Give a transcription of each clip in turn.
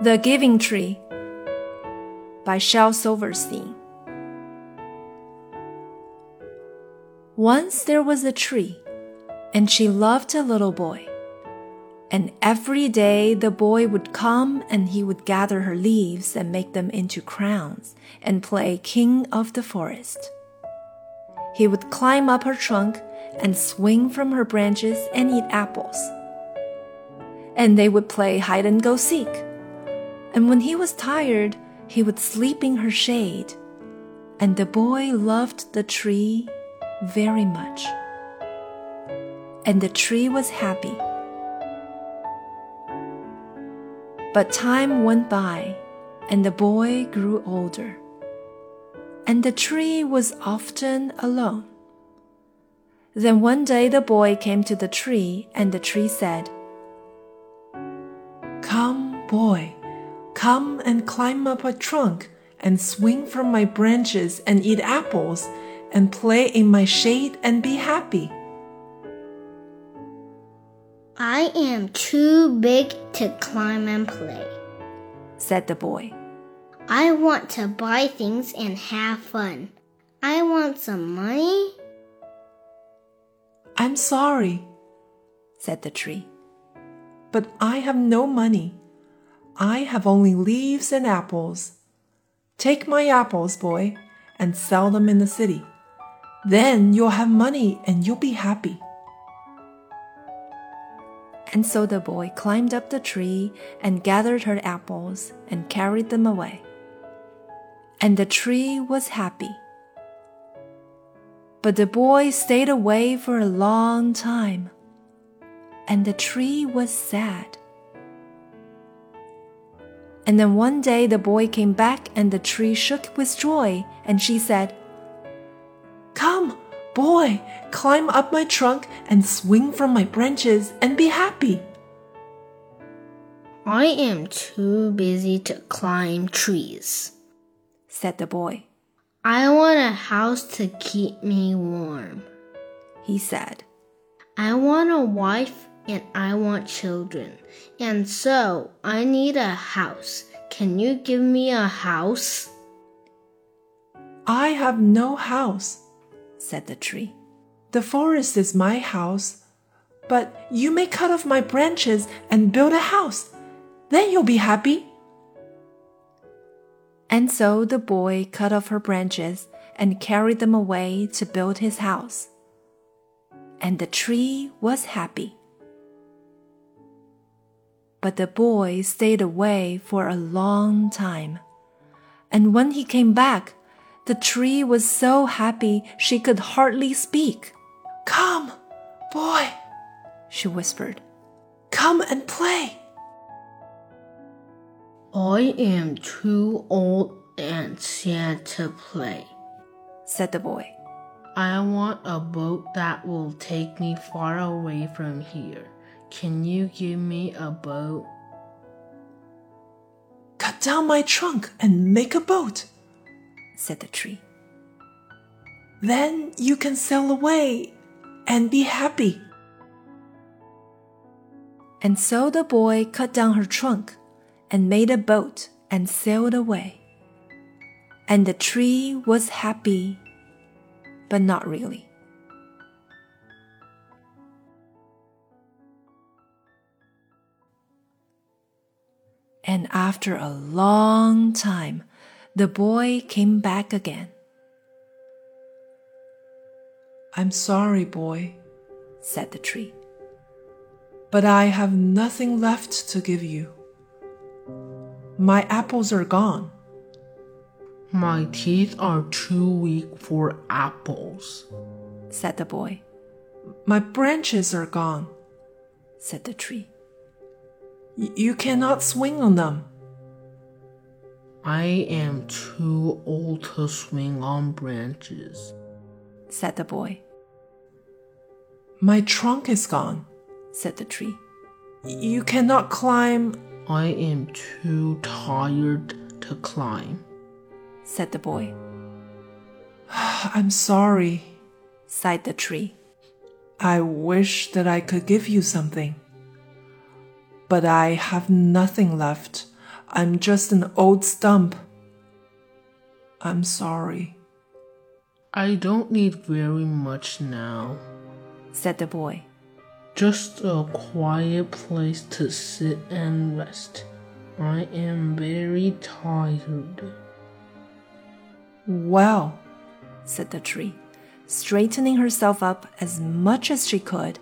The Giving Tree by Shel Silverstein. Once there was a tree, and she loved a little boy. And every day the boy would come and he would gather her leaves and make them into crowns and play king of the forest. He would climb up her trunk and swing from her branches and eat apples. And they would play hide and go seek and when he was tired, he would sleep in her shade. And the boy loved the tree very much. And the tree was happy. But time went by, and the boy grew older. And the tree was often alone. Then one day the boy came to the tree, and the tree said, Come, boy Come and climb up a trunk and swing from my branches and eat apples and play in my shade and be happy. I am too big to climb and play, said the boy. I want to buy things and have fun. I want some money. I'm sorry, said the tree, but I have no money. I have only leaves and apples. Take my apples, boy, and sell them in the city. Then you'll have money and you'll be happy. And so the boy climbed up the tree and gathered her apples and carried them away. And the tree was happy. But the boy stayed away for a long time, and the tree was sad. And then one day the boy came back and the tree shook with joy, and she said, Come, boy, climb up my trunk and swing from my branches and be happy. I am too busy to climb trees, said the boy. I want a house to keep me warm, he said. I want a wife and I want children. And so I need a house. Can you give me a house? I have no house, said the tree. The forest is my house, but you may cut off my branches and build a house. Then you'll be happy. And so the boy cut off her branches and carried them away to build his house. And the tree was happy but the boy stayed away for a long time. And when he came back, the tree was so happy she could hardly speak. Come, boy, she whispered. Come and play. I am too old and sad to play, said the boy. I want a boat that will take me far away from here. Can you give me a boat? Cut down my trunk and make a boat, said the tree. Then you can sail away and be happy. And so the boy cut down her trunk and made a boat and sailed away. And the tree was happy, but not really. And after a long time, the boy came back again. I'm sorry, boy, said the tree. But I have nothing left to give you. My apples are gone. My teeth are too weak for apples, said the boy. My branches are gone, said the tree. You cannot swing on them. I am too old to swing on branches, said the boy. My trunk is gone, said the tree. You cannot climb. I am too tired to climb, said the boy. I'm sorry, sighed the tree. I wish that I could give you something but I have nothing left I'm just an old stump. I'm sorry. I don't need very much now. said the boy. Just a quiet place to sit and rest. I am very tired. Well, said the tree, straightening herself up as much as she could.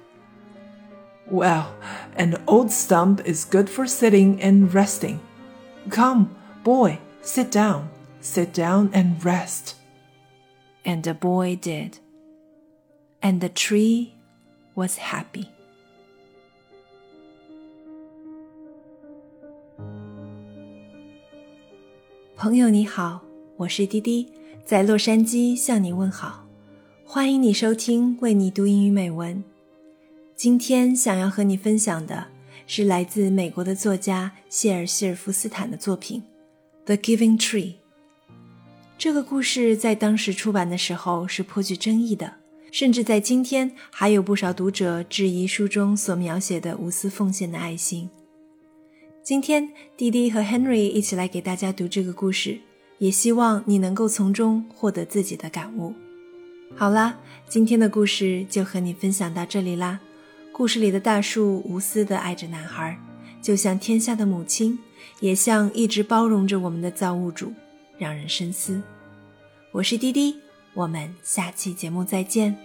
well, an old stump is good for sitting and resting. Come, boy, sit down. Sit down and rest. And the boy did. And the tree was happy. 朋友你好，我是滴滴，在洛杉矶向你问好，欢迎你收听为你读英语美文。 今天想要和你分享的是来自美国的作家谢尔希尔夫斯坦的作品《The Giving Tree》。这个故事在当时出版的时候是颇具争议的，甚至在今天还有不少读者质疑书中所描写的无私奉献的爱心。今天，弟弟和 Henry 一起来给大家读这个故事，也希望你能够从中获得自己的感悟。好啦，今天的故事就和你分享到这里啦。故事里的大树无私的爱着男孩，就像天下的母亲，也像一直包容着我们的造物主，让人深思。我是滴滴，我们下期节目再见。